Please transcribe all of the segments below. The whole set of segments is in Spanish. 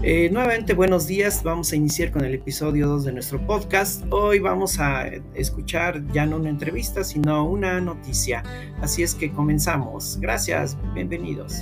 Eh, nuevamente buenos días, vamos a iniciar con el episodio 2 de nuestro podcast. Hoy vamos a escuchar ya no una entrevista, sino una noticia. Así es que comenzamos. Gracias, bienvenidos.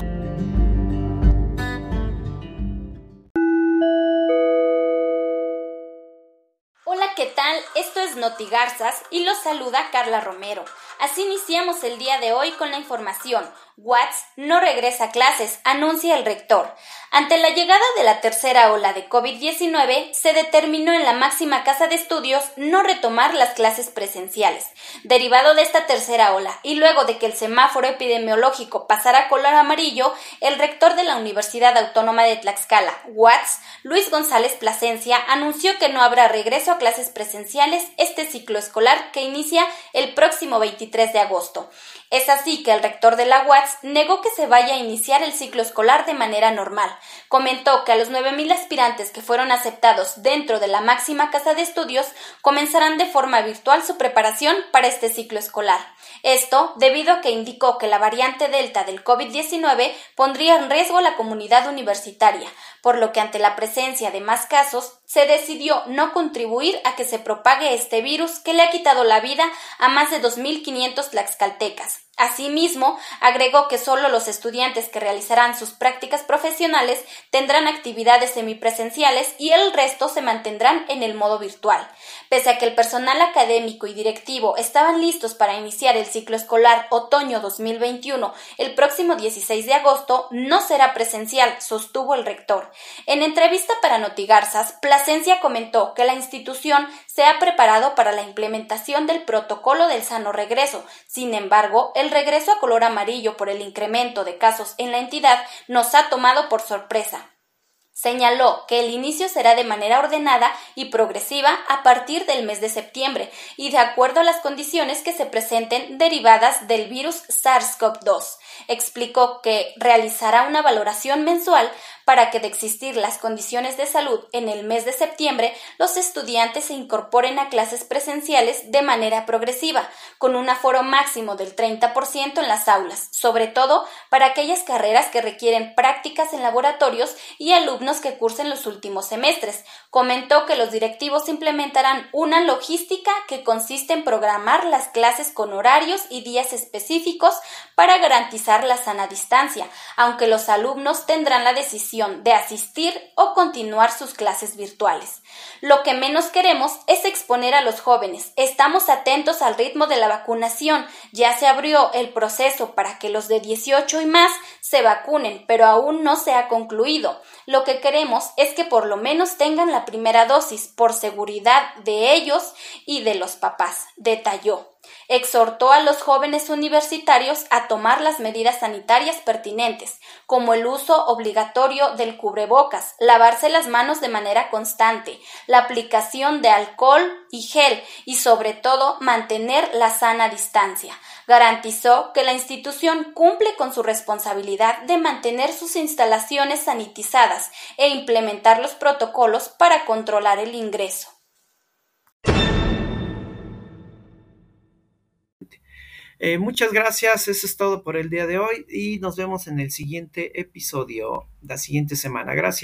Hola, ¿qué tal? Esto es Notigarzas y los saluda Carla Romero. Así iniciamos el día de hoy con la información. Watts no regresa a clases, anuncia el rector. Ante la llegada de la tercera ola de COVID-19, se determinó en la máxima casa de estudios no retomar las clases presenciales. Derivado de esta tercera ola y luego de que el semáforo epidemiológico pasara a color amarillo, el rector de la Universidad Autónoma de Tlaxcala, Watts, Luis González Plasencia, anunció que no habrá regreso a clases presenciales este ciclo escolar que inicia el próximo 23 de agosto. Es así que el rector de la Negó que se vaya a iniciar el ciclo escolar de manera normal. Comentó que a los 9.000 aspirantes que fueron aceptados dentro de la máxima casa de estudios comenzarán de forma virtual su preparación para este ciclo escolar. Esto debido a que indicó que la variante Delta del COVID-19 pondría en riesgo la comunidad universitaria, por lo que ante la presencia de más casos se decidió no contribuir a que se propague este virus que le ha quitado la vida a más de 2.500 tlaxcaltecas. Asimismo, agregó que solo los estudiantes que realizarán sus prácticas profesionales tendrán actividades semipresenciales y el resto se mantendrán en el modo virtual. Pese a que el personal académico y directivo estaban listos para iniciar el ciclo escolar otoño 2021 el próximo 16 de agosto, no será presencial, sostuvo el rector. En entrevista para Notigarzas, Plasencia comentó que la institución se ha preparado para la implementación del protocolo del sano regreso. Sin embargo, el regreso a color amarillo por el incremento de casos en la entidad nos ha tomado por sorpresa. Señaló que el inicio será de manera ordenada y progresiva a partir del mes de septiembre y de acuerdo a las condiciones que se presenten derivadas del virus SARS-CoV-2. Explicó que realizará una valoración mensual para que de existir las condiciones de salud en el mes de septiembre, los estudiantes se incorporen a clases presenciales de manera progresiva, con un aforo máximo del 30% en las aulas, sobre todo para aquellas carreras que requieren prácticas en laboratorios y alumnos que cursen los últimos semestres. Comentó que los directivos implementarán una logística que consiste en programar las clases con horarios y días específicos para la sana distancia, aunque los alumnos tendrán la decisión de asistir o continuar sus clases virtuales. Lo que menos queremos es exponer a los jóvenes. Estamos atentos al ritmo de la vacunación. Ya se abrió el proceso para que los de 18 y más se vacunen, pero aún no se ha concluido. Lo que queremos es que por lo menos tengan la primera dosis por seguridad de ellos y de los papás, detalló. Exhortó a los jóvenes universitarios a tomar las medidas sanitarias pertinentes, como el uso obligatorio del cubrebocas, lavarse las manos de manera constante, la aplicación de alcohol y gel y sobre todo mantener la sana distancia. Garantizó que la institución cumple con su responsabilidad de mantener sus instalaciones sanitizadas e implementar los protocolos para controlar el ingreso. Eh, muchas gracias, eso es todo por el día de hoy y nos vemos en el siguiente episodio, la siguiente semana. Gracias.